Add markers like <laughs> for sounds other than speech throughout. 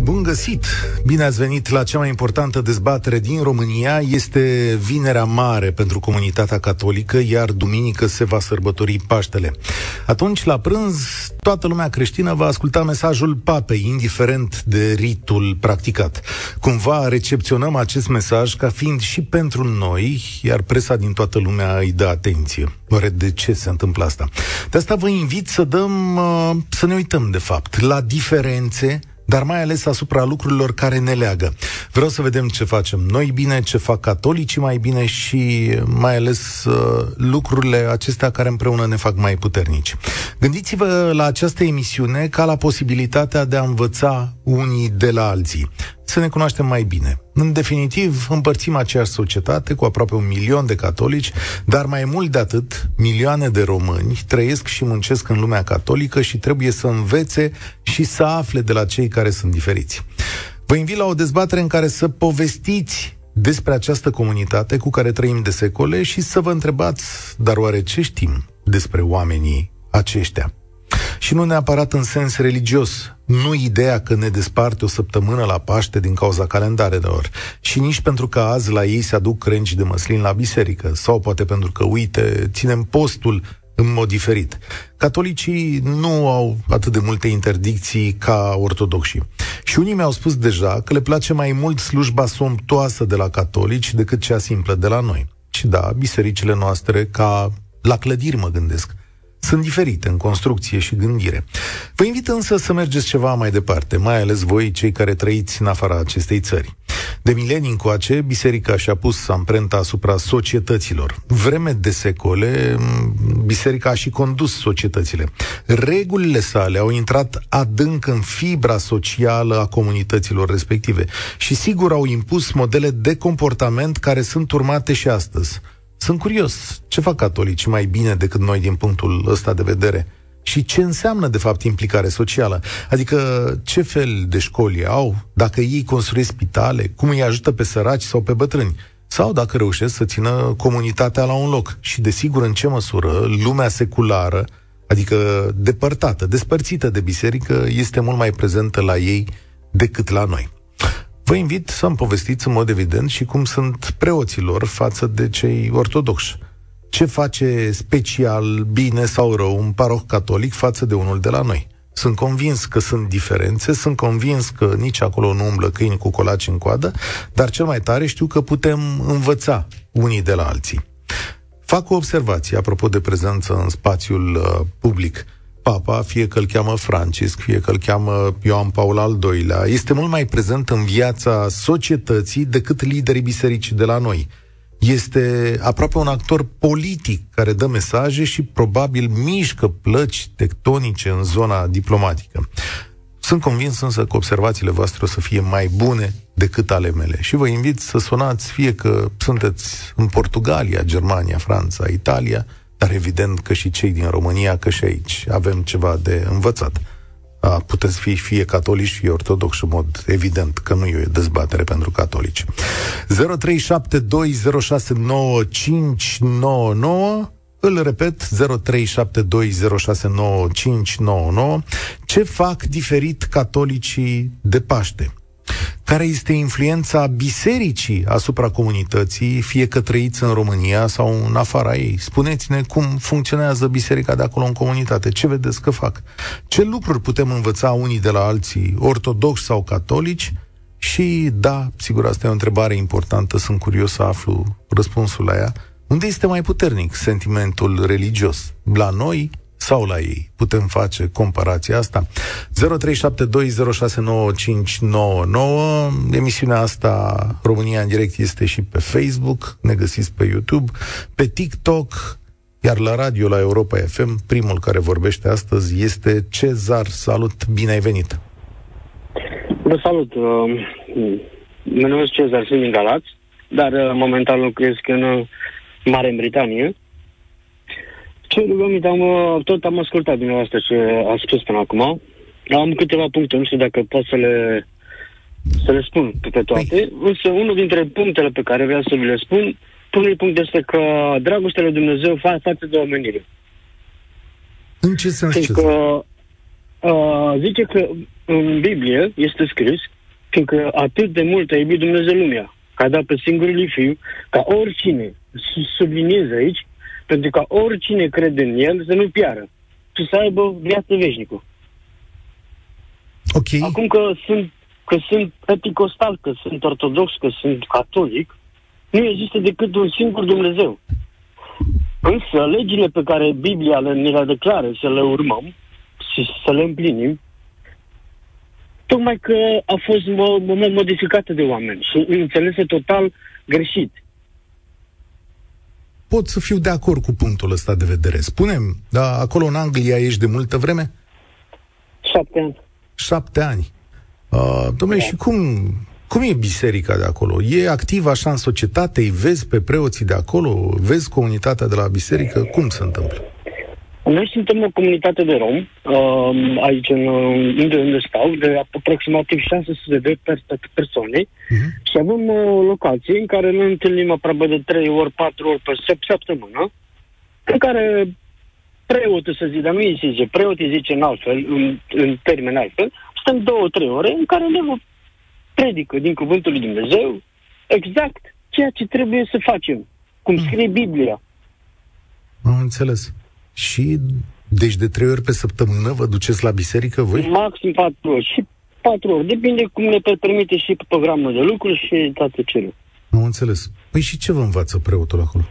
bun găsit! Bine ați venit la cea mai importantă dezbatere din România. Este Vinerea Mare pentru comunitatea catolică, iar duminică se va sărbători Paștele. Atunci, la prânz, toată lumea creștină va asculta mesajul papei, indiferent de ritul practicat. Cumva recepționăm acest mesaj ca fiind și pentru noi, iar presa din toată lumea îi dă atenție. Oare de ce se întâmplă asta? De asta vă invit să dăm, uh, să ne uităm, de fapt, la diferențe dar mai ales asupra lucrurilor care ne leagă. Vreau să vedem ce facem noi bine, ce fac catolicii mai bine și mai ales uh, lucrurile acestea care împreună ne fac mai puternici. Gândiți-vă la această emisiune ca la posibilitatea de a învăța unii de la alții să ne cunoaștem mai bine. În definitiv, împărțim aceeași societate cu aproape un milion de catolici, dar mai mult de atât, milioane de români trăiesc și muncesc în lumea catolică și trebuie să învețe și să afle de la cei care sunt diferiți. Vă invit la o dezbatere în care să povestiți despre această comunitate cu care trăim de secole și să vă întrebați, dar oare ce știm despre oamenii aceștia? Și nu neapărat în sens religios, nu ideea că ne desparte o săptămână la Paște din cauza calendarelor, și nici pentru că azi la ei se aduc crengi de măslin la biserică, sau poate pentru că, uite, ținem postul în mod diferit. Catolicii nu au atât de multe interdicții ca ortodoxii. Și unii mi-au spus deja că le place mai mult slujba somptoasă de la catolici decât cea simplă de la noi. Și da, bisericile noastre, ca la clădiri mă gândesc, sunt diferite în construcție și gândire. Vă invit însă să mergeți ceva mai departe, mai ales voi, cei care trăiți în afara acestei țări. De milenii încoace, biserica și-a pus amprenta asupra societăților. Vreme de secole, biserica a și condus societățile. Regulile sale au intrat adânc în fibra socială a comunităților respective și sigur au impus modele de comportament care sunt urmate și astăzi. Sunt curios, ce fac catolicii mai bine decât noi din punctul ăsta de vedere? Și ce înseamnă, de fapt, implicare socială? Adică, ce fel de școli au? Dacă ei construiesc spitale, cum îi ajută pe săraci sau pe bătrâni? Sau dacă reușesc să țină comunitatea la un loc? Și, desigur, în ce măsură lumea seculară, adică depărtată, despărțită de biserică, este mult mai prezentă la ei decât la noi. Vă invit să-mi povestiți în mod evident și cum sunt preoților față de cei ortodoxi. Ce face special, bine sau rău, un paroh catolic față de unul de la noi? Sunt convins că sunt diferențe, sunt convins că nici acolo nu umblă câini cu colaci în coadă, dar cel mai tare știu că putem învăța unii de la alții. Fac o observație apropo de prezență în spațiul uh, public papa, fie că îl cheamă Francisc, fie că îl cheamă Ioan Paul al II-lea, este mult mai prezent în viața societății decât liderii bisericii de la noi. Este aproape un actor politic care dă mesaje și probabil mișcă plăci tectonice în zona diplomatică. Sunt convins însă că observațiile voastre o să fie mai bune decât ale mele și vă invit să sunați fie că sunteți în Portugalia, Germania, Franța, Italia, dar evident că și cei din România, că și aici avem ceva de învățat. A, puteți fi fie catolici, fie ortodoxi, în mod evident că nu e o dezbatere pentru catolici. 0372069599 îl repet, 0372069599. Ce fac diferit catolicii de Paște? Care este influența bisericii asupra comunității, fie că trăiți în România sau în afara ei? Spuneți-ne cum funcționează biserica de acolo în comunitate, ce vedeți că fac? Ce lucruri putem învăța unii de la alții, ortodoxi sau catolici? Și da, sigur, asta e o întrebare importantă, sunt curios să aflu răspunsul la ea. Unde este mai puternic sentimentul religios? La noi sau la ei. Putem face comparația asta. 0372069599. Emisiunea asta, România în direct, este și pe Facebook, ne găsiți pe YouTube, pe TikTok, iar la radio, la Europa FM, primul care vorbește astăzi este Cezar. Salut, bine ai venit! Vă salut! Uh, mă numesc Cezar, sunt din Galați, dar uh, momentan locuiesc în uh, Marea Britanie ce rugăminte, am, uh, tot am ascultat dumneavoastră ce a spus până acum. Am câteva puncte, nu știu dacă pot să le, să le spun pe toate. Păi. Însă unul dintre punctele pe care vreau să vi le spun primul punct este că dragostea lui Dumnezeu fa- față de omenire. În ce sens ce Fiindcă uh, zice că în Biblie este scris, fiindcă atât de mult a iubit Dumnezeu lumea, că a dat pe singurul lui Fiu, ca oricine, su- subliniez aici, pentru ca oricine crede în El să nu piară, ci să aibă viață veșnică. Ok. Acum că sunt, că sunt eticostal, că sunt ortodox, că sunt catolic, nu există decât un singur Dumnezeu. Însă legile pe care Biblia le, ne le declară să le urmăm și să le împlinim, tocmai că a fost mo- mo- modificate de oameni și înțelese total greșit. Pot să fiu de acord cu punctul ăsta de vedere. Spunem, da, acolo în Anglia ești de multă vreme? Șapte ani. Șapte ani. Uh, domnule, Da. și cum, cum e biserica de acolo? E activă așa în societate? Îi vezi pe preoții de acolo? Vezi comunitatea de la biserică? Cum se întâmplă? Noi suntem o comunitate de rom, um, aici în, unde, unde stau, de aproximativ 600 de per- persoane Uh-huh. și avem o locație în care ne întâlnim aproape de 3 ori, 4 ori pe săp- săptămână, în care preotul să zic, dar nu îi zice, preotul zice în altfel, în, în termen altfel, stăm două, trei ore în care ne predică din cuvântul lui Dumnezeu exact ceea ce trebuie să facem, cum scrie Biblia. Am înțeles. Și, deci de trei ori pe săptămână vă duceți la biserică voi? Maxim patru ori. Și patru ori. Depinde cum ne pe- permite și programul de lucru și toate cele. Am înțeles. Păi și ce vă învață preotul acolo?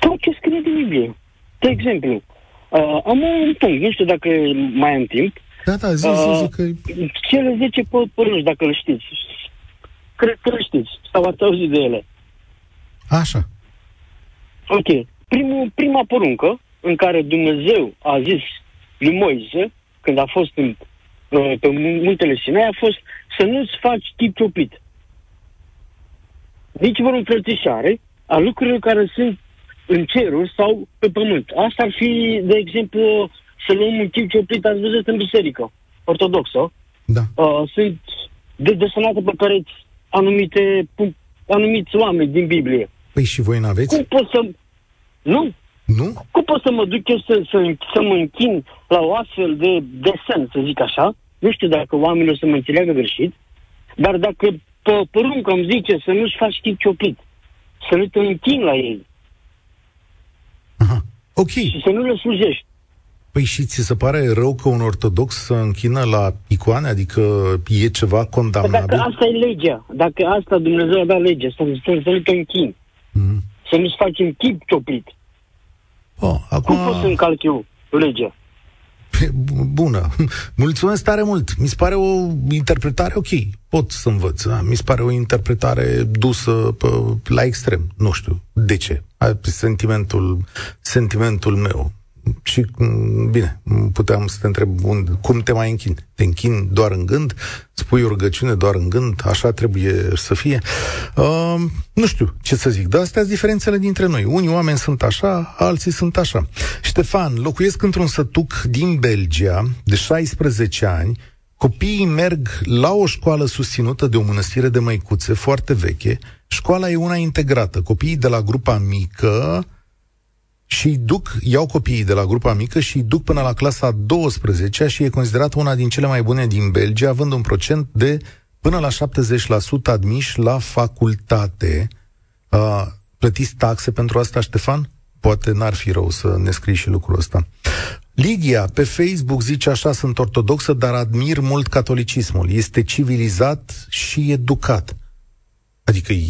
Tot ce scrie din Biblie. De exemplu, uh, am un punct, nu știu dacă mai am timp. Da, da, zi, zi, zi că... Cele 10 po- porunci, dacă le știți. Cred că le știți. Sau ați auzit de ele. Așa. Ok. Primul, prima poruncă în care Dumnezeu a zis lui Moise, când a fost în, uh, pe muntele Sinai, a fost să nu-ți faci tip cioplit. Nici vor înfățișare a lucrurilor care sunt în ceruri sau pe pământ. Asta ar fi, de exemplu, să luăm un tip cioplit, ați văzut în biserică ortodoxă. Da. Uh, sunt de desenate pe pereți anumite, pu- anumiți oameni din Biblie. Păi și voi n-aveți? Cum pot să... Nu, Nu? cum pot să mă duc eu să, să, să mă închin la o astfel de desen, să zic așa? Nu știu dacă oamenii o să mă înțeleagă greșit, dar dacă pe poruncă îmi zice să nu-și faci chip cioplit, să nu te închin la ei Aha. Ok. și să nu le slujești. Păi și ți se pare rău că un ortodox să închină la icoane? Adică e ceva Păi Dacă condamnabil? asta e legea, dacă asta Dumnezeu a dat lege, să, să, să nu te închin, Mm. Să nu-ți faci un chip cioplit, Oh, acum... cum pot să încalc eu legea? Pe- Bună. <laughs> Mulțumesc tare mult. Mi se pare o interpretare ok. Pot să învăț. Da? Mi se pare o interpretare dusă pe, la extrem. Nu știu de ce. Ai Sentimentul, sentimentul meu. Și, m, bine, m, puteam să te întreb unde, cum te mai închin. Te închin doar în gând? Spui o rugăciune doar în gând? Așa trebuie să fie? Uh, nu știu ce să zic, dar astea sunt diferențele dintre noi. Unii oameni sunt așa, alții sunt așa. Ștefan, locuiesc într-un sătuc din Belgia de 16 ani. Copiii merg la o școală susținută de o mănăstire de măicuțe foarte veche. Școala e una integrată. Copiii de la grupa mică și îi duc, iau copiii de la grupa mică și îi duc până la clasa 12 și e considerată una din cele mai bune din Belgia, având un procent de până la 70% admiși la facultate. Uh, plătiți taxe pentru asta, Ștefan? Poate n-ar fi rău să ne scrii și lucrul ăsta. Lidia, pe Facebook zice așa, sunt ortodoxă, dar admir mult catolicismul. Este civilizat și educat. Adică e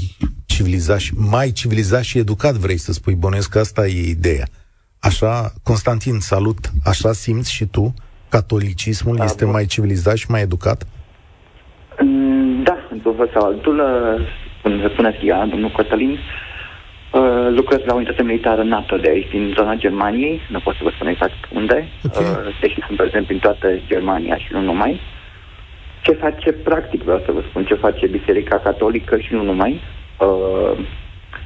civilizat și, mai civilizat și educat, vrei să spui, bănuiesc că asta e ideea. Așa, Constantin, salut, așa simți și tu? Catolicismul Da, este bun. mai civilizat și mai educat? Mm, Da, într-un fel sau altul, uh, spune, spune ea, domnul Cătălin, uh, lucrez la unitate militară NATO de aici, din zona Germaniei, nu pot să vă spun exact unde, Ok. uh, deși sunt prezent prin toată Germania și nu numai. Ce face, practic, vreau să vă spun, ce face Biserica Catolică și nu numai, uh,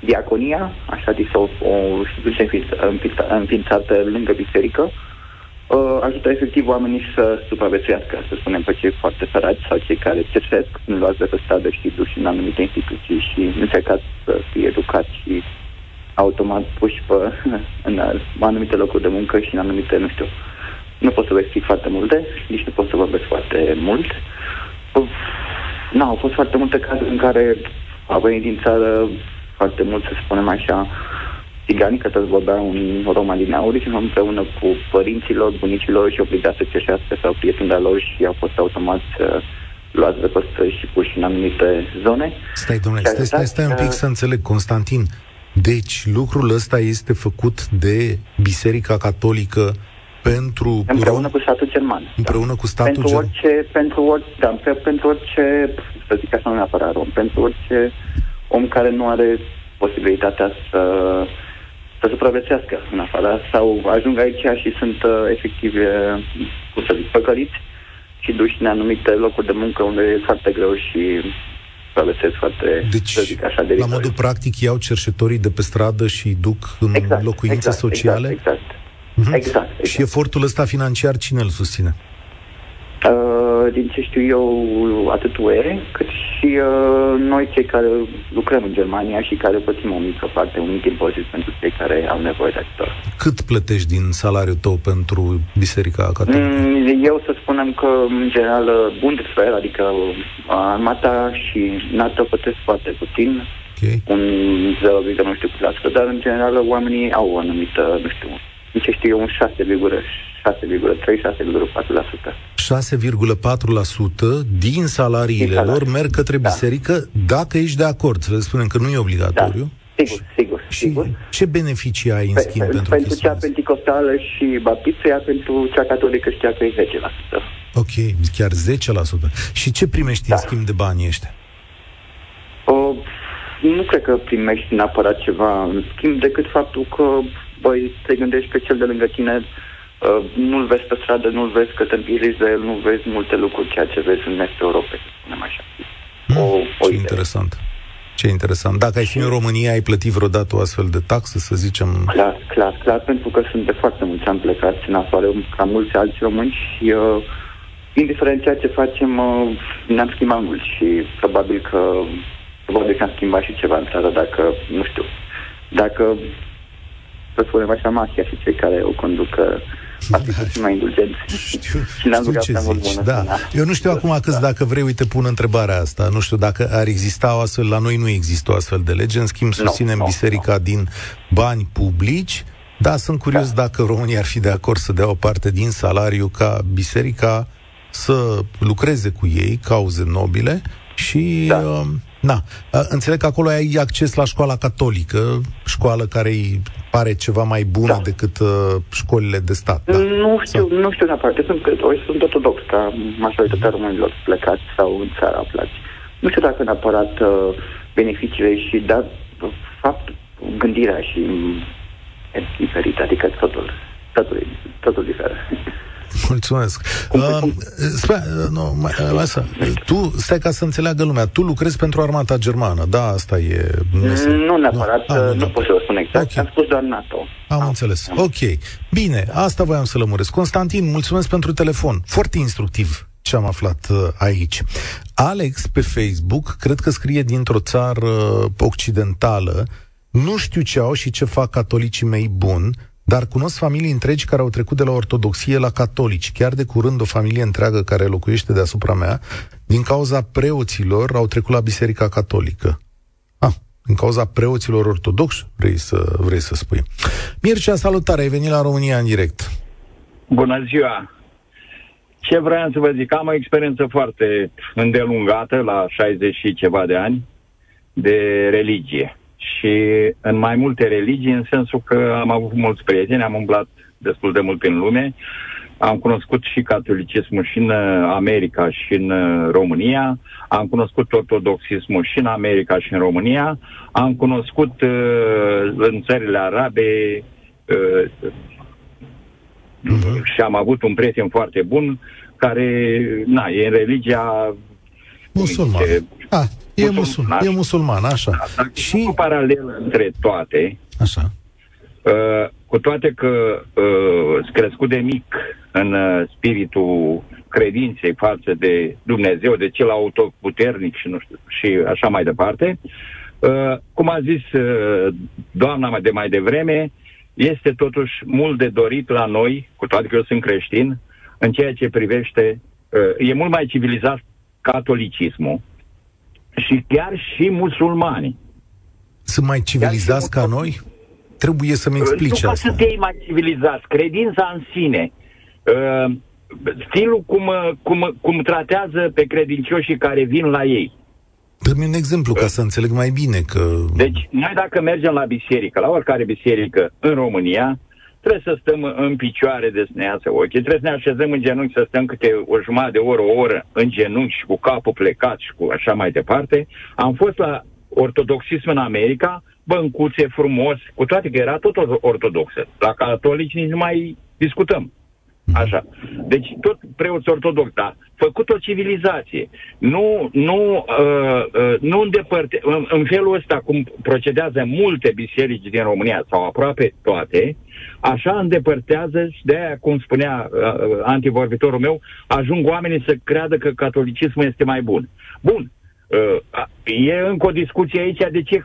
diaconia, așa zis, o, o instituție înființ- înființ- înființată lângă biserică, uh, ajută efectiv oamenii să supraviețuiască, să spunem, pe cei foarte săraci sau cei care cerșesc, nu luați de pe stradă și duși în anumite instituții și încercați să fie educați fi automat puși pe, <laughs> în anumite locuri de muncă și în anumite, nu știu, nu pot să vă explic foarte multe, nici nu pot să vorbesc foarte mult. Nu, au fost foarte multe cazuri în care a venit din țară foarte mult, să spunem așa, țigani, că toți vorbeau un roman din aur și împreună cu părinților, bunicilor și obligați să cerșească sau prieteni lor și au fost automat uh, luați de păstră și puși în anumite zone. Stai, domnule, stai, stai, stai un pic să înțeleg, Constantin. Deci, lucrul ăsta este făcut de Biserica Catolică pentru... Împreună cu statul german. Împreună da. cu statul pentru german. Orice, pentru, orice, da, pentru orice, să zic așa, nu neapărat rom, pentru orice om care nu are posibilitatea să, să supraviețuiască în afară sau ajung aici și sunt uh, efectiv, uh, cum să zic, păcăliți și duși în anumite locuri de muncă unde e foarte greu și supraviețuiesc foarte, deci, să zic așa, de la modul practic iau cerșetorii de pe stradă și duc în exact, locuințe exact, sociale? Exact, exact. Mm-hmm. exact, exact. Și efortul ăsta financiar cine îl susține? Uh, din ce știu eu, atât UE, cât și uh, noi cei care lucrăm în Germania și care plătim o mică parte, un mic impozit pentru cei care au nevoie de ajutor. Cât plătești din salariul tău pentru Biserica Catolică? Mm, eu să spunem că, în general, Bundeswehr, adică armata și NATO plătesc foarte puțin, okay. un 0, nu știu cât dar, în general, oamenii au o anumită, nu știu, din ce știu eu, un 6,3-6,4%. 6,4% din salariile din lor merg către da. biserică, dacă ești de acord, să le spunem că nu e obligatoriu. Da. Sigur, sigur, și sigur. ce beneficii ai în pe, schimb pe, pentru Pentru cea penticostală și baptistă, iar pentru cea catolică știa că e 10%. Ok, chiar 10%. Și ce primești da. în schimb de banii ăștia? O, nu cred că primești neapărat ceva în schimb, decât faptul că băi, te gândești pe cel de lângă tine, uh, nu-l vezi pe stradă, nu-l vezi că te împiriți de el, nu vezi multe lucruri, ceea ce vezi în estul Europei, să spunem așa. Hmm, o, o ce idee. interesant. Ce interesant. Dacă ai fi în România, ai plătit vreodată o astfel de taxă, să zicem? Clar, clar, clar, pentru că sunt de foarte mulți ani plecați în afară, ca mulți alți români și uh, indiferent ceea ce facem, uh, ne-am schimbat mult și probabil că probabil că am schimbat și ceva în țară dacă, nu știu, dacă să spunem așa, mafia și cei care o conduc ar fi puțin mai indulgenți. Știu, <laughs> și știu ce zici, bună da. Eu nu știu acum câți, da. dacă vrei, uite, pun întrebarea asta. Nu știu dacă ar exista o astfel, la noi nu există o astfel de lege, în schimb susținem no, biserica no. din bani publici, da, sunt curios da. dacă România ar fi de acord să dea o parte din salariu ca biserica să lucreze cu ei, cauze nobile, și da. uh, na, uh, înțeleg că acolo ai acces la școala catolică, școală care îi pare ceva mai bună da. decât uh, școlile de stat. Da? Nu știu, sau? nu știu neapărat. Sunt cători, sunt ortodox, ca majoritatea românilor plecați sau în țara aflați. Nu știu dacă neapărat uh, beneficiile și, dar, fapt, gândirea și e diferită, adică totul, totul, totul diferă. <laughs> Mulțumesc. Uh, spune, uh, nu, mai, uh, asta, tu, stai ca să înțeleagă lumea, tu lucrezi pentru armata germană, da, asta e... Este... Nu neapărat, nu, ah, nu, nu pot să vă spun exact, okay. am spus doar NATO. Am ah, înțeles, am. ok. Bine, asta voiam să lămuresc. Constantin, mulțumesc pentru telefon, foarte instructiv ce am aflat uh, aici. Alex pe Facebook, cred că scrie dintr-o țară occidentală, nu știu ce au și ce fac catolicii mei buni, dar cunosc familii întregi care au trecut de la ortodoxie la catolici. Chiar de curând o familie întreagă care locuiește deasupra mea, din cauza preoților, au trecut la Biserica Catolică. Ah, din cauza preoților ortodoxi, vrei să, vrei să spui. Mircea, salutare, ai venit la România în direct. Bună ziua! Ce vreau să vă zic, am o experiență foarte îndelungată, la 60 și ceva de ani, de religie și în mai multe religii, în sensul că am avut mulți prieteni, am umblat destul de mult în lume, am cunoscut și catolicismul și în uh, America și în uh, România, am cunoscut ortodoxismul și în America și în România, am cunoscut uh, în țările arabe uh, uh-huh. și am avut un prieten foarte bun care, na, e în religia musulman. Ah, e musulman, e musulman, așa. Da, dacă și o paralel între toate, așa. Uh, cu toate că uh, sunt crescut de mic în uh, spiritul credinței față de Dumnezeu, de cel autoputernic și nu știu, și așa mai departe, Uh, cum a zis uh, doamna de mai devreme, este totuși mult de dorit la noi, cu toate că eu sunt creștin, în ceea ce privește, uh, e mult mai civilizat catolicismul și chiar și musulmanii. Sunt mai civilizați ca noi? Trebuie să-mi explici nu asta. Nu ei mai civilizați, credința în sine, uh, stilul cum, uh, cum, cum tratează pe credincioșii care vin la ei. Dă-mi un exemplu ca să înțeleg mai bine că... Deci, noi dacă mergem la biserică, la oricare biserică în România, trebuie să stăm în picioare de sneață ochii, trebuie să ne așezăm în genunchi, să stăm câte o jumătate de oră, o oră în genunchi și cu capul plecat și cu așa mai departe. Am fost la ortodoxism în America, băncuțe frumos, cu toate că era tot ortodoxă. La catolici nici nu mai discutăm. Așa. Deci tot preoți ortodox, da. Făcut o civilizație. Nu, nu, uh, uh, nu îndepărte, în, în felul ăsta cum procedează multe biserici din România, sau aproape toate, așa îndepărtează și de aia, cum spunea uh, uh antivorbitorul meu, ajung oamenii să creadă că catolicismul este mai bun. Bun, Uh, e încă o discuție aici de ce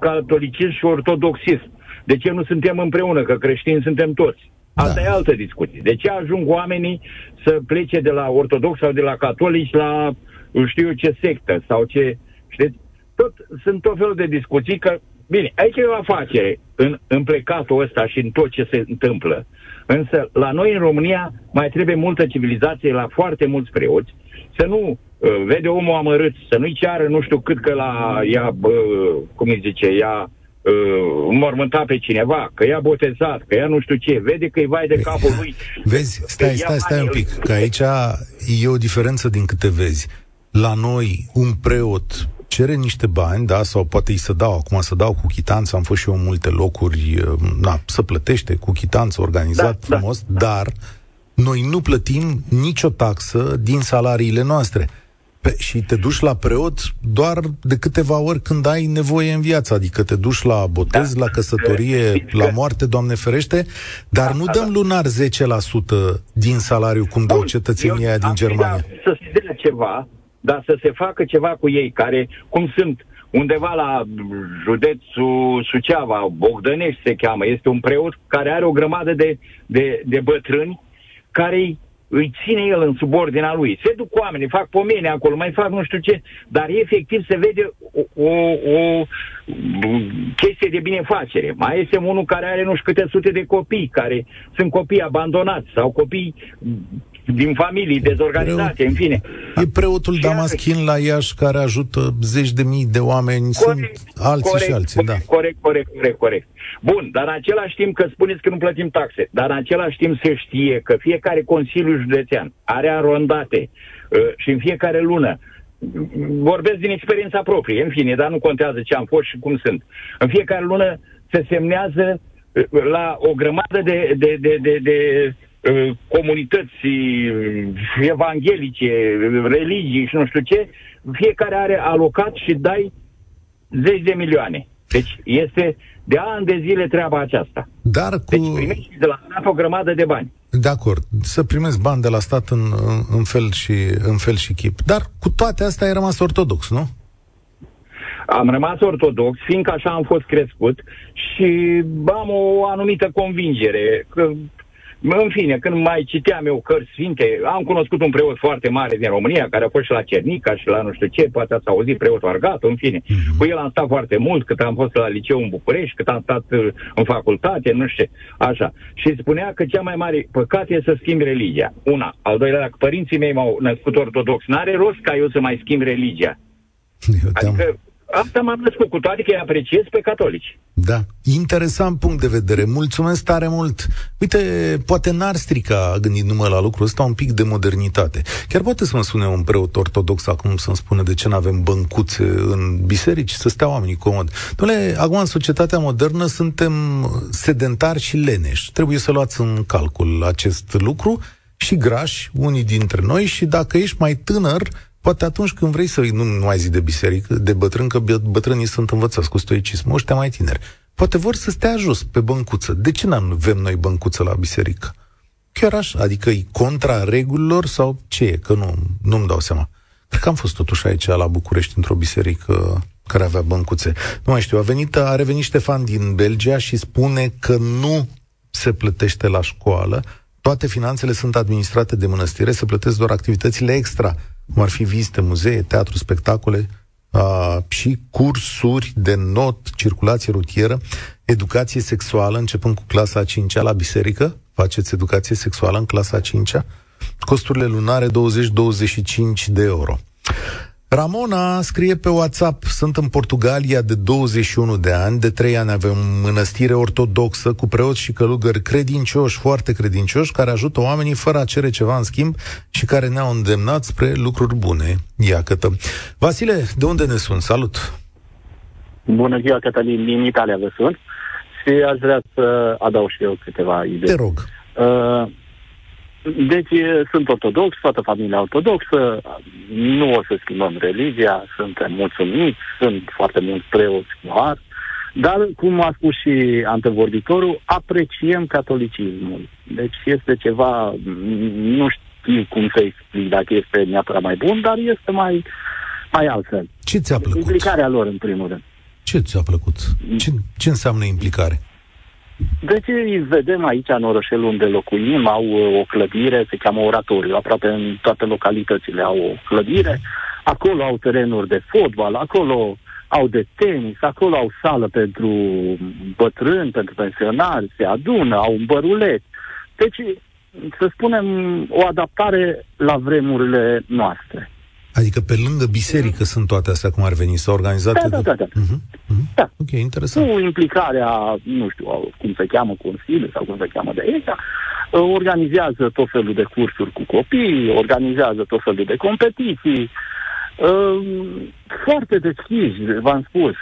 catolicism și ortodoxism. De ce nu suntem împreună, că creștini suntem toți. Asta da. e altă discuție. De ce ajung oamenii să plece de la ortodox sau de la catolici la știu eu ce sectă sau ce... Știți? Tot, sunt tot felul de discuții că, bine, aici e o afacere în, în plecatul ăsta și în tot ce se întâmplă. Însă, la noi în România mai trebuie multă civilizație la foarte mulți preoți, să nu uh, vede omul amărât, să nu-i ceară nu știu cât că la ea, bă, cum îi zice, ea uh, înmormânta pe cineva, că i-a botezat, că ea nu știu ce, vede că-i vai de capul lui. Vezi, stai, stai, stai un pic, că aici e o diferență din câte vezi. La noi, un preot cere niște bani, da, sau poate îi să dau, acum să dau cu chitanță, am fost și eu în multe locuri, uh, na, să plătește cu chitanță organizat da, frumos, da, dar noi nu plătim nicio taxă din salariile noastre. Pe, și te duci la preot doar de câteva ori când ai nevoie în viață, adică te duci la botez, da. la căsătorie, la moarte, Doamne ferește, dar da, nu dăm da. lunar 10% din salariu cum dau cetățenii aia din Germania. Să se dea ceva, dar să se facă ceva cu ei, care, cum sunt undeva la județul Suceava, Bogdănești se cheamă, este un preot care are o grămadă de, de, de bătrâni care îi ține el în subordinea lui. Se duc oamenii, fac pomene acolo, mai fac nu știu ce, dar efectiv se vede o, o, o chestie de binefacere. Mai este unul care are nu știu câte sute de copii, care sunt copii abandonați sau copii din familii dezorganizate, Preot, în fine. E preotul și Damaschin la Iași care ajută zeci de mii de oameni, corect, sunt alții corect, și alții, corect, da. Corect, corect, corect, corect. Bun, dar în același timp că spuneți că nu plătim taxe, dar în același timp se știe că fiecare Consiliu Județean are arondate uh, și în fiecare lună vorbesc din experiența proprie, în fine, dar nu contează ce am fost și cum sunt. În fiecare lună se semnează uh, la o grămadă de, de, de, de, de uh, comunități evanghelice, religii și nu știu ce, fiecare are alocat și dai zeci de milioane. Deci este de ani de zile treaba aceasta. Dar cu... Deci primești de la stat o grămadă de bani. De acord, să primesc bani de la stat în, în, în, fel și, în fel și chip. Dar cu toate astea ai rămas ortodox, nu? Am rămas ortodox, fiindcă așa am fost crescut și am o anumită convingere că în fine, când mai citeam eu cărți sfinte, am cunoscut un preot foarte mare din România, care a fost și la Cernica și la nu știu ce, poate ați auzit preotul Argat, în fine. Mm-hmm. Cu el am stat foarte mult, cât am fost la liceu în București, cât am stat uh, în facultate, nu știu ce, așa. Și spunea că cea mai mare păcat e să schimbi religia. Una. Al doilea, dacă părinții mei m-au născut ortodox, n-are rost ca eu să mai schimb religia. Eu adică Asta m-am născut, cu toate că îi apreciez pe catolici. Da, interesant punct de vedere. Mulțumesc tare mult. Uite, poate n-ar strica, gândit numai la lucrul ăsta, un pic de modernitate. Chiar poate să mă spune un preot ortodox acum să-mi spune de ce nu avem băncuțe în biserici, să stea oamenii comod. Dom'le, acum în societatea modernă suntem sedentari și leneși. Trebuie să luați în calcul acest lucru și grași, unii dintre noi, și dacă ești mai tânăr, Poate atunci când vrei să nu, nu mai zi de biserică, de bătrân, că bătrânii sunt învățați cu stoicism, ăștia mai tineri. Poate vor să stea jos pe băncuță. De ce nu avem noi băncuță la biserică? Chiar așa, adică e contra regulilor sau ce e? Că nu, nu-mi dau seama. Cred că am fost totuși aici la București într-o biserică care avea băncuțe. Nu mai știu, a, venit, a revenit Ștefan din Belgia și spune că nu se plătește la școală, toate finanțele sunt administrate de mănăstire, se plătesc doar activitățile extra, cum ar fi vizite, muzee, teatru, spectacole a, și cursuri de not, circulație rutieră, educație sexuală, începând cu clasa a 5 la biserică, faceți educație sexuală în clasa a 5 costurile lunare 20-25 de euro. Ramona scrie pe WhatsApp, sunt în Portugalia de 21 de ani, de 3 ani avem mănăstire ortodoxă cu preoți și călugări credincioși, foarte credincioși, care ajută oamenii fără a cere ceva în schimb și care ne-au îndemnat spre lucruri bune. Iată. Vasile, de unde ne sunt? Salut! Bună ziua, Cătălin, din Italia vă sunt și aș vrea să adaug și eu câteva idei. Te rog. Uh, deci sunt ortodox, toată familia ortodoxă, nu o să schimbăm religia, suntem mulțumiți, sunt foarte mulți preoți cu dar, cum a spus și antevorbitorul, apreciem catolicismul. Deci este ceva, nu știu cum să explic dacă este neapărat mai bun, dar este mai, mai altfel. Ce ți-a plăcut? Implicarea lor, în primul rând. Ce ți-a plăcut? Ce, ce înseamnă implicare? Deci îi vedem aici în orășel unde locuim, au uh, o clădire, se cheamă oratoriu, aproape în toate localitățile au o clădire, acolo au terenuri de fotbal, acolo au de tenis, acolo au sală pentru bătrâni, pentru pensionari, se adună, au un băruleț. Deci, să spunem, o adaptare la vremurile noastre. Adică pe lângă biserică sunt toate astea cum ar veni, s-au organizat... Da, da, da. da. Uh-huh. Uh-huh. da. Ok, interesant. Cu implicarea, nu știu, cum se cheamă, Consiliul sau cum se cheamă de aici, organizează tot felul de cursuri cu copii, organizează tot felul de competiții, foarte deschiși, v-am spus.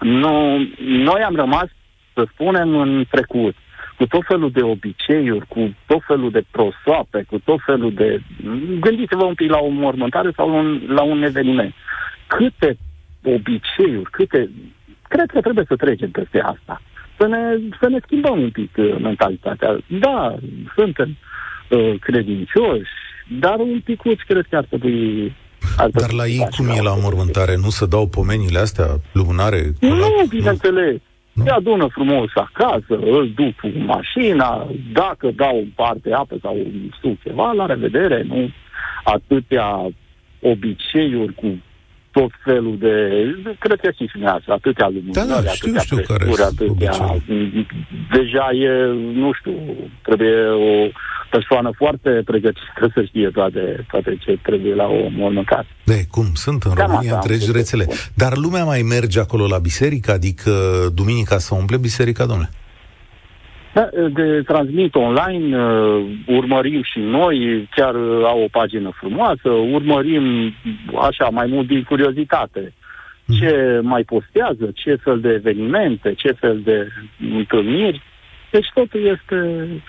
Nu, noi am rămas, să spunem, în trecut cu tot felul de obiceiuri, cu tot felul de prosoape, cu tot felul de... Gândiți-vă un pic la o mormântare sau un, la un eveniment. Câte obiceiuri, câte... Cred că trebuie să trecem peste asta. Să ne, să ne schimbăm un pic uh, mentalitatea. Da, suntem uh, credincioși, dar un picuț cred că ar trebui dar la ei cum e la mormântare? Nu se dau pomenile astea lumânare? Nu, bineînțeles. Nu? Se adună frumos acasă, îl duc cu mașina, dacă dau un par de apă sau un suc ceva, la revedere, nu atâtea obiceiuri cu tot felul de... Cred că și dumneavoastră, atâtea lumânări, da, da, știu, atâtea știu presuri, care atâtea... Obicei. Deja e, nu știu, trebuie o persoană foarte pregătită să știe toate, toate ce trebuie la o mormântare. De, cum? Sunt în Cam România întregi rețele. Dar lumea mai merge acolo la biserică? Adică duminica să umple biserica, domnule? Da, de transmit online, uh, urmărim și noi, chiar au o pagină frumoasă, urmărim așa mai mult din curiozitate mhm. ce mai postează, ce fel de evenimente, ce fel de întâlniri. Deci totul este,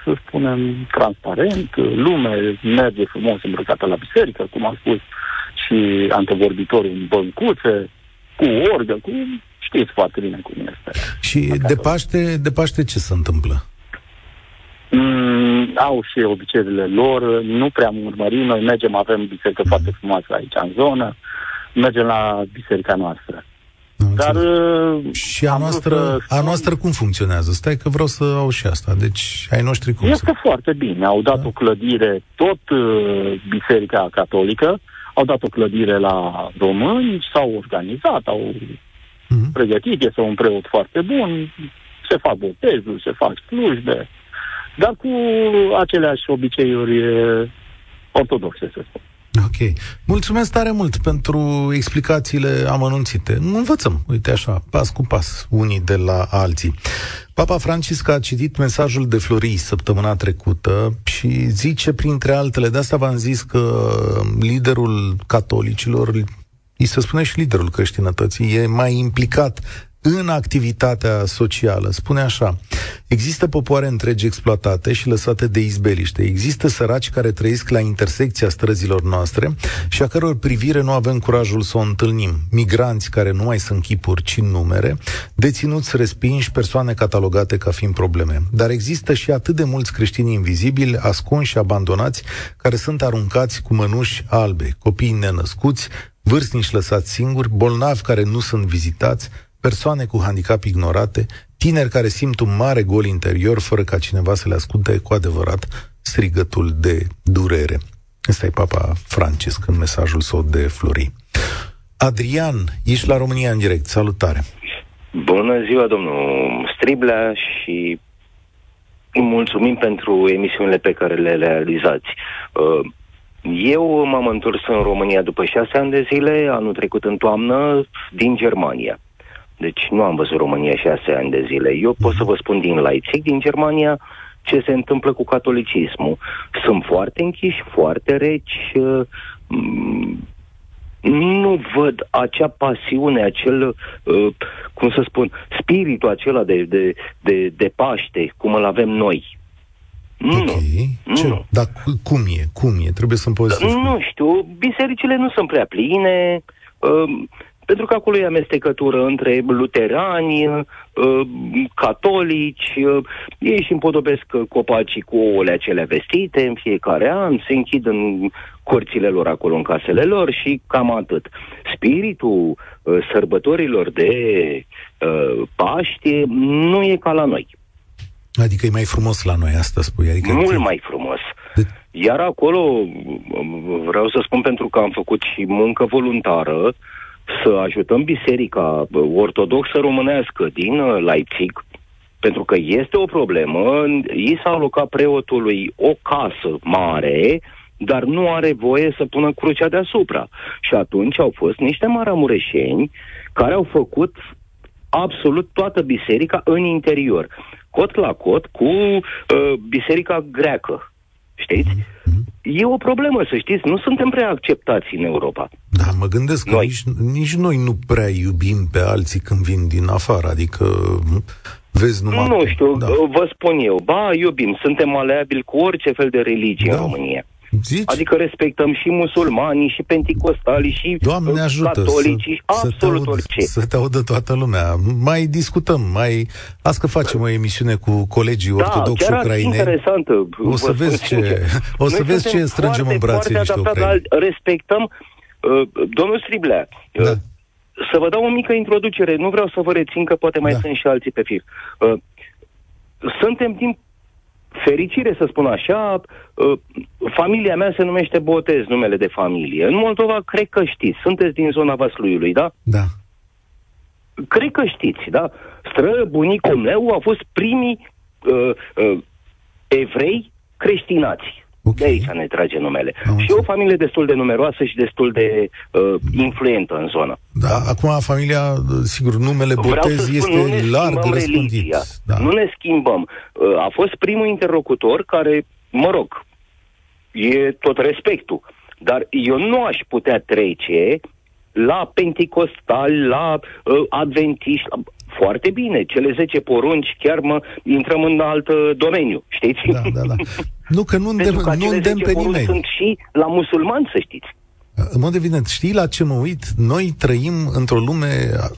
să spunem, transparent, lume merge frumos îmbrăcată la biserică, cum a spus și antevorbitorul în băncuțe, cu orgă, cu... Știți foarte bine cum este. Și de Paște, de Paște ce se întâmplă? Mm, au și obiceiurile lor, nu prea urmărim, noi mergem, avem biserică mm. foarte frumoasă aici în zonă, mergem la biserica noastră. Dar uh, și a noastră, a noastră cum funcționează? Stai că vreau să au și asta. Deci, ai noștri cum Este să... foarte bine. Au dat da. o clădire, tot uh, Biserica Catolică, au dat o clădire la români, s-au organizat, au mm-hmm. pregătit, este un preot foarte bun, se fac botezul, se fac slujbe, dar cu aceleași obiceiuri ortodoxe, să spun. Ok. Mulțumesc tare mult pentru explicațiile amănunțite. Învățăm, uite așa, pas cu pas, unii de la alții. Papa Francisc a citit mesajul de Florii săptămâna trecută și zice, printre altele, de asta v-am zis că liderul catolicilor, îi se spune și liderul creștinătății, e mai implicat în activitatea socială. Spune așa, există popoare întregi exploatate și lăsate de izbeliște. Există săraci care trăiesc la intersecția străzilor noastre și a căror privire nu avem curajul să o întâlnim. Migranți care nu mai sunt chipuri, ci numere, deținuți respinși, persoane catalogate ca fiind probleme. Dar există și atât de mulți creștini invizibili, ascunși și abandonați, care sunt aruncați cu mănuși albe, copii nenăscuți, vârstnici lăsați singuri, bolnavi care nu sunt vizitați, persoane cu handicap ignorate, tineri care simt un mare gol interior fără ca cineva să le asculte cu adevărat strigătul de durere. Ăsta e Papa Francisc în mesajul său de Flori. Adrian, ești la România în direct. Salutare! Bună ziua, domnul Striblea și mulțumim pentru emisiunile pe care le realizați. Uh, eu m-am întors în România după șase ani de zile, anul trecut în toamnă, din Germania. Deci nu am văzut România șase ani de zile. Eu pot să vă spun din Leipzig, din Germania, ce se întâmplă cu catolicismul. Sunt foarte închiși, foarte reci, uh, nu văd acea pasiune, acel, uh, cum să spun, spiritul acela de, de, de, de Paște, cum îl avem noi. Nu, okay. Ce? nu. Dar cum e? Cum e? Trebuie să-mi povestești. Nu știu, bisericile nu sunt prea pline, uh, pentru că acolo e amestecătură între luterani, uh, catolici, uh, ei își împodobesc copacii cu ouăle acelea vestite în fiecare an, se închid în curțile lor acolo, în casele lor și cam atât. Spiritul uh, sărbătorilor de uh, Paște nu e ca la noi. Adică e mai frumos la noi, asta spui? Adică Mult mai frumos. De... Iar acolo, vreau să spun pentru că am făcut și muncă voluntară, să ajutăm biserica ortodoxă românească din uh, Leipzig, pentru că este o problemă, i s-a alocat preotului o casă mare, dar nu are voie să pună crucea deasupra. Și atunci au fost niște maramureșeni care au făcut absolut toată biserica în interior, cot la cot cu uh, biserica greacă. Știți? Mm-hmm. E o problemă, să știți. Nu suntem prea acceptați în Europa. Da, mă gândesc noi. că nici, nici noi nu prea iubim pe alții când vin din afară. Adică vezi numai... Nu știu, da. vă spun eu. Ba, iubim, suntem aleabili cu orice fel de religie da. în România. Zici? Adică respectăm și musulmanii, și penticostalii, și Doamne ajută catolicii, să, absolut să te orice. Să te audă toată lumea. Mai discutăm, mai... Las că facem o emisiune cu colegii da, ortodoxi ucraineni. interesantă. O să vezi ce, o să vezi ce strângem foarte, în brațe foarte niște ucraini. Respectăm, uh, domnul Striblea, uh, da. uh, să vă dau o mică introducere, nu vreau să vă rețin, că poate mai da. sunt și alții pe fir. Uh, suntem din fericire, să spun așa, uh, familia mea se numește Botez, numele de familie. În Moldova, cred că știți, sunteți din zona Vasluiului, da? Da. Cred că știți, da? Stră, bunicul meu a fost primii uh, uh, evrei creștinați. Okay. De aici ne trage numele. Am și o familie destul de numeroasă și destul de uh, influentă în zonă. Da, acum familia, sigur, numele botez spun, este larg răspândit. Da. Nu ne schimbăm. Uh, a fost primul interlocutor care, mă rog, e tot respectul. Dar eu nu aș putea trece la penticostali, la uh, adventiști, foarte bine, cele 10 porunci, chiar mă intrăm în alt uh, domeniu, știți? Da, da, da. Nu, că nu <laughs> îndemn, nu îndemn pe nimeni. sunt și la musulmani, să știți. În mod evident, știi la ce mă uit? Noi trăim într-o lume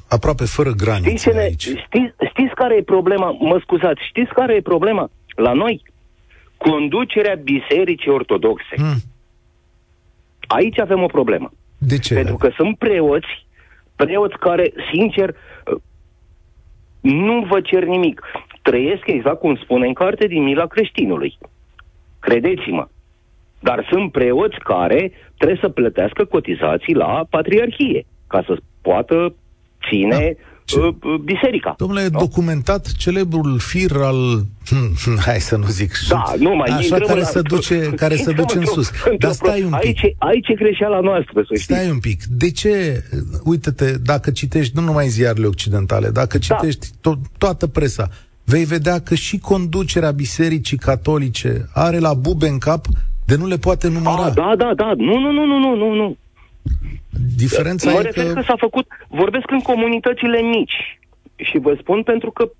aproape fără granițe știți, ne, aici. Știți, știți care e problema? Mă scuzați, știți care e problema? La noi, conducerea bisericii ortodoxe. Hmm. Aici avem o problemă. De ce? Pentru că sunt preoți, preoți care, sincer, nu vă cer nimic. Trăiesc exact cum spune în carte din mila creștinului. Credeți-mă. Dar sunt preoți care trebuie să plătească cotizații la patriarhie ca să poată ține da. Ce? Uh, uh, biserica. Domnule, da? documentat celebrul fir al, hm, <laughs> hai să nu zic, da, nu, mai așa care, la, se duce, <laughs> care se duce în sus. Dar stai un pic. Aici, aici e greșeala noastră, să Stai știți. un pic. De ce, uite-te, dacă citești, nu numai ziarele occidentale, dacă da. citești da. to- toată presa, vei vedea că și conducerea Bisericii Catolice are la bube în cap de nu le poate număra. A, da, da, da. Nu, nu, nu, nu, nu, nu, nu. Diferența mă e refer că... că s-a făcut, vorbesc în comunitățile mici. și vă spun pentru că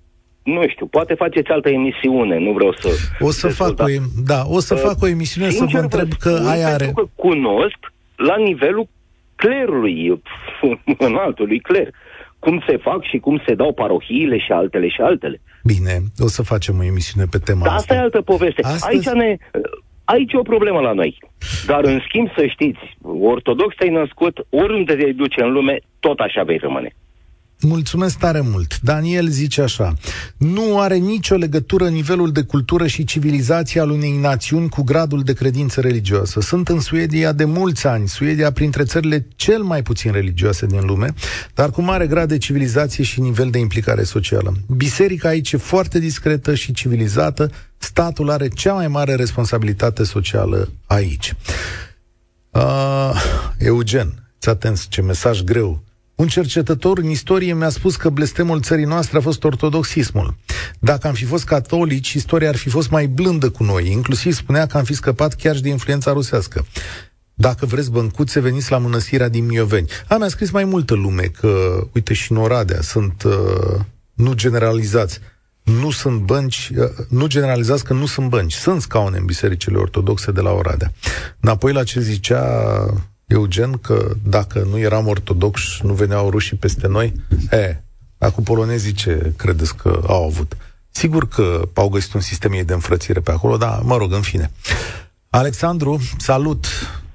nu știu, poate faceți altă emisiune, nu vreau să... O să fac o, da, o să uh, fac o emisiune să vă întreb că ai are... Pentru că cunosc la nivelul clerului, <laughs> în altului cler, cum se fac și cum se dau parohiile și altele și altele. Bine, o să facem o emisiune pe tema da, asta. asta e altă poveste. Astăzi... Aici, ne, aici e o problemă la noi. Dar, în schimb, să știți, ortodox te-ai născut, oriunde te duce în lume, tot așa vei rămâne. Mulțumesc tare mult. Daniel zice așa, nu are nicio legătură nivelul de cultură și civilizație al unei națiuni cu gradul de credință religioasă. Sunt în Suedia de mulți ani, Suedia printre țările cel mai puțin religioase din lume, dar cu mare grad de civilizație și nivel de implicare socială. Biserica aici e foarte discretă și civilizată, statul are cea mai mare responsabilitate socială aici. Uh, Eugen, ți atent, ce mesaj greu un cercetător în istorie mi-a spus că blestemul țării noastre a fost ortodoxismul. Dacă am fi fost catolici, istoria ar fi fost mai blândă cu noi. Inclusiv spunea că am fi scăpat chiar și de influența rusească. Dacă vreți băncuțe, veniți la mănăstirea din Mioveni. A, mi-a scris mai multă lume că, uite, și în Oradea sunt, uh, nu generalizați, nu sunt bănci, uh, nu generalizați că nu sunt bănci. Sunt scaune în bisericile ortodoxe de la Oradea. Înapoi la ce zicea Eugen că dacă nu eram ortodoxi, nu veneau rușii peste noi? E, acum polonezii ce credeți că au avut? Sigur că au găsit un sistem de înfrățire pe acolo, dar mă rog, în fine. Alexandru, salut!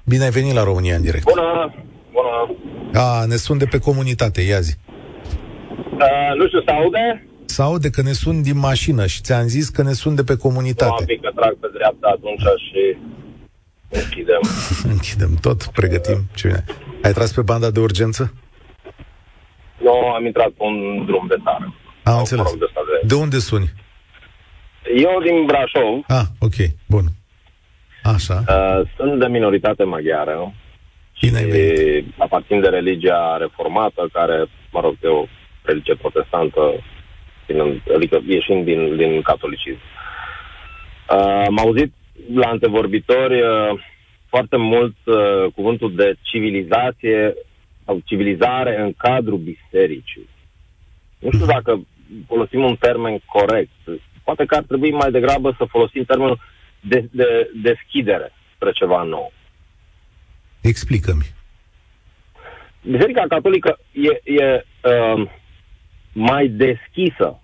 Bine ai venit la România în direct. Bună! Bună! A, ne sun de pe comunitate, ia zi. Uh, nu știu, se aude? Se aude că ne sun din mașină și ți-am zis că ne sun de pe comunitate. Nu, un pic că trag pe dreapta atunci și Închidem. <laughs> Închidem tot, pregătim. Ce bine. Ai tras pe banda de urgență? Nu, am intrat pe un drum de țară. Am înțeles. Mă rog, de, de... de unde suni? Eu din Brașov. Ah, ok, bun. Așa. Uh, sunt de minoritate maghiară. Bine și aparțin de religia reformată, care, mă rog, e o religie protestantă, adică ieșind din, din catolicism. Uh, am auzit la antevorbitori uh, foarte mult uh, cuvântul de civilizație sau civilizare în cadrul bisericii. Nu știu dacă folosim un termen corect. Poate că ar trebui mai degrabă să folosim termenul de, de deschidere spre ceva nou. Explică-mi. Biserica Catolică e, e uh, mai deschisă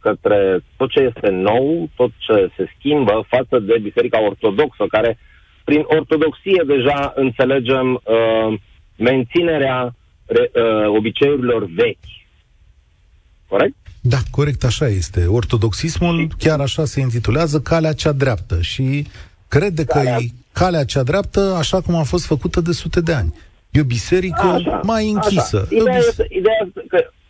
către tot ce este nou, tot ce se schimbă față de Biserica Ortodoxă, care prin ortodoxie deja înțelegem uh, menținerea re, uh, obiceiurilor vechi. Corect? Da, corect, așa este. Ortodoxismul chiar așa se intitulează calea cea dreaptă și crede calea... că e calea cea dreaptă așa cum a fost făcută de sute de ani. E o biserică așa, mai închisă. Așa. Ideea, bis... este, ideea este că uh,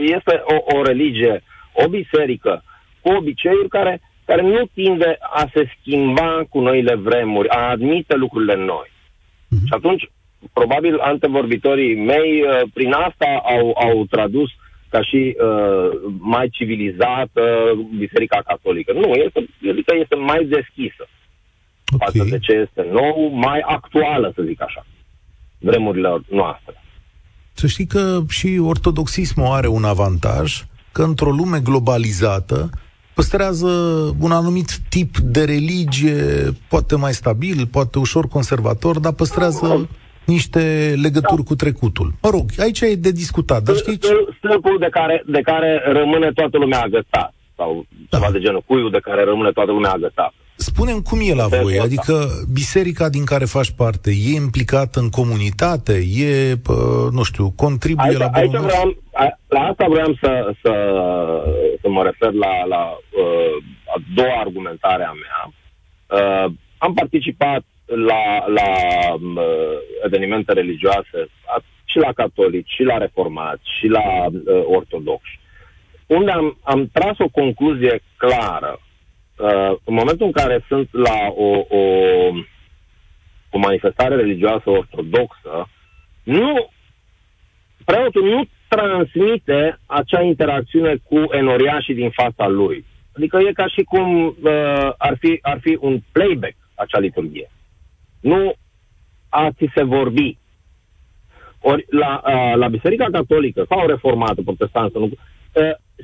este o, o religie o biserică cu obiceiuri care, care nu tinde a se schimba cu noile vremuri, a admite lucrurile noi. Uh-huh. Și atunci, probabil, antevorbitorii mei, uh, prin asta au, au tradus ca și uh, mai civilizată Biserica Catolică. Nu, este, biserica este mai deschisă okay. față de ce este nou, mai actuală, să zic așa, vremurile noastre. Să știi că și ortodoxismul are un avantaj, că într-o lume globalizată păstrează un anumit tip de religie, poate mai stabil, poate ușor conservator, dar păstrează niște legături da. cu trecutul. Mă rog, aici e de discutat, dar știți... Stâlpul de care, de care rămâne toată lumea agățat, sau da. ceva de genul, cuiul de care rămâne toată lumea agățat. Spunem cum e la voi, adică biserica din care faci parte e implicată în comunitate, e, nu știu, contribuie aici, la aici vreau, La asta vreau să, să, să mă refer la, la uh, a doua argumentare a mea. Uh, am participat la, la uh, evenimente religioase și la catolici, și la reformați, și la uh, ortodoxi, unde am, am tras o concluzie clară uh, în momentul în care sunt la o, o, o manifestare religioasă ortodoxă, nu, preotul nu transmite acea interacțiune cu enoriașii din fața lui. Adică e ca și cum uh, ar, fi, ar fi un playback acea liturghie. Nu a ți se vorbi. Ori la, uh, la Biserica Catolică sau Reformată, Protestantă, nu, uh,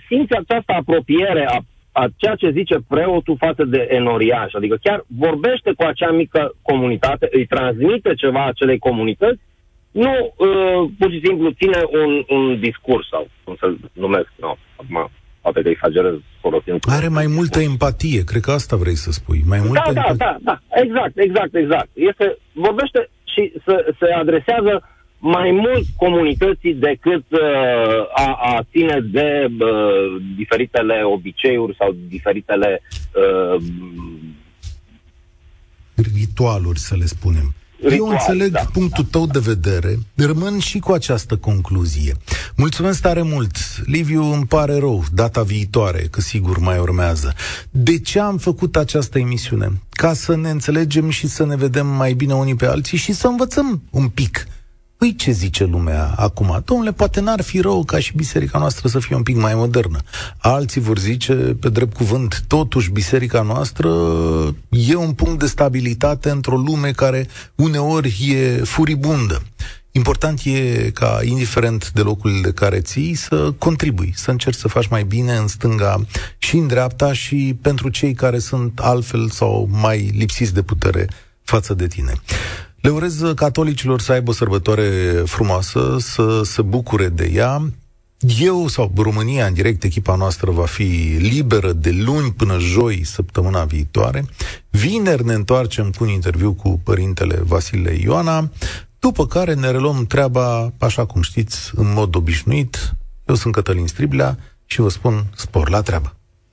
simți această apropiere a, a ceea ce zice preotul față de enoriaș. Adică chiar vorbește cu acea mică comunitate, îi transmite ceva acelei comunități, nu uh, pur și simplu ține un, un discurs sau cum să-l numesc. No, acum poate că exagerez folosind. Are mai multă empatie, cred că asta vrei să spui. Mai multă da, da, da, da, exact, exact, exact. Este, vorbește și se, se adresează mai mult comunității decât uh, a, a ține de uh, diferitele obiceiuri sau diferitele uh, ritualuri, să le spunem. Ritual, Eu înțeleg da, punctul da, tău de vedere, rămân și cu această concluzie. Mulțumesc tare mult. Liviu, îmi pare rău, data viitoare, că sigur mai urmează. De ce am făcut această emisiune? Ca să ne înțelegem și să ne vedem mai bine unii pe alții și să învățăm un pic Păi ce zice lumea acum? Domnule, poate n-ar fi rău ca și biserica noastră să fie un pic mai modernă. Alții vor zice, pe drept cuvânt, totuși biserica noastră e un punct de stabilitate într-o lume care uneori e furibundă. Important e ca, indiferent de locul de care ții, să contribui, să încerci să faci mai bine în stânga și în dreapta și pentru cei care sunt altfel sau mai lipsiți de putere față de tine. Le urez catolicilor să aibă o sărbătoare frumoasă, să se bucure de ea. Eu sau România, în direct, echipa noastră va fi liberă de luni până joi, săptămâna viitoare. Vineri ne întoarcem cu un interviu cu părintele Vasile Ioana, după care ne reluăm treaba, așa cum știți, în mod obișnuit. Eu sunt Cătălin Striblea și vă spun spor la treabă.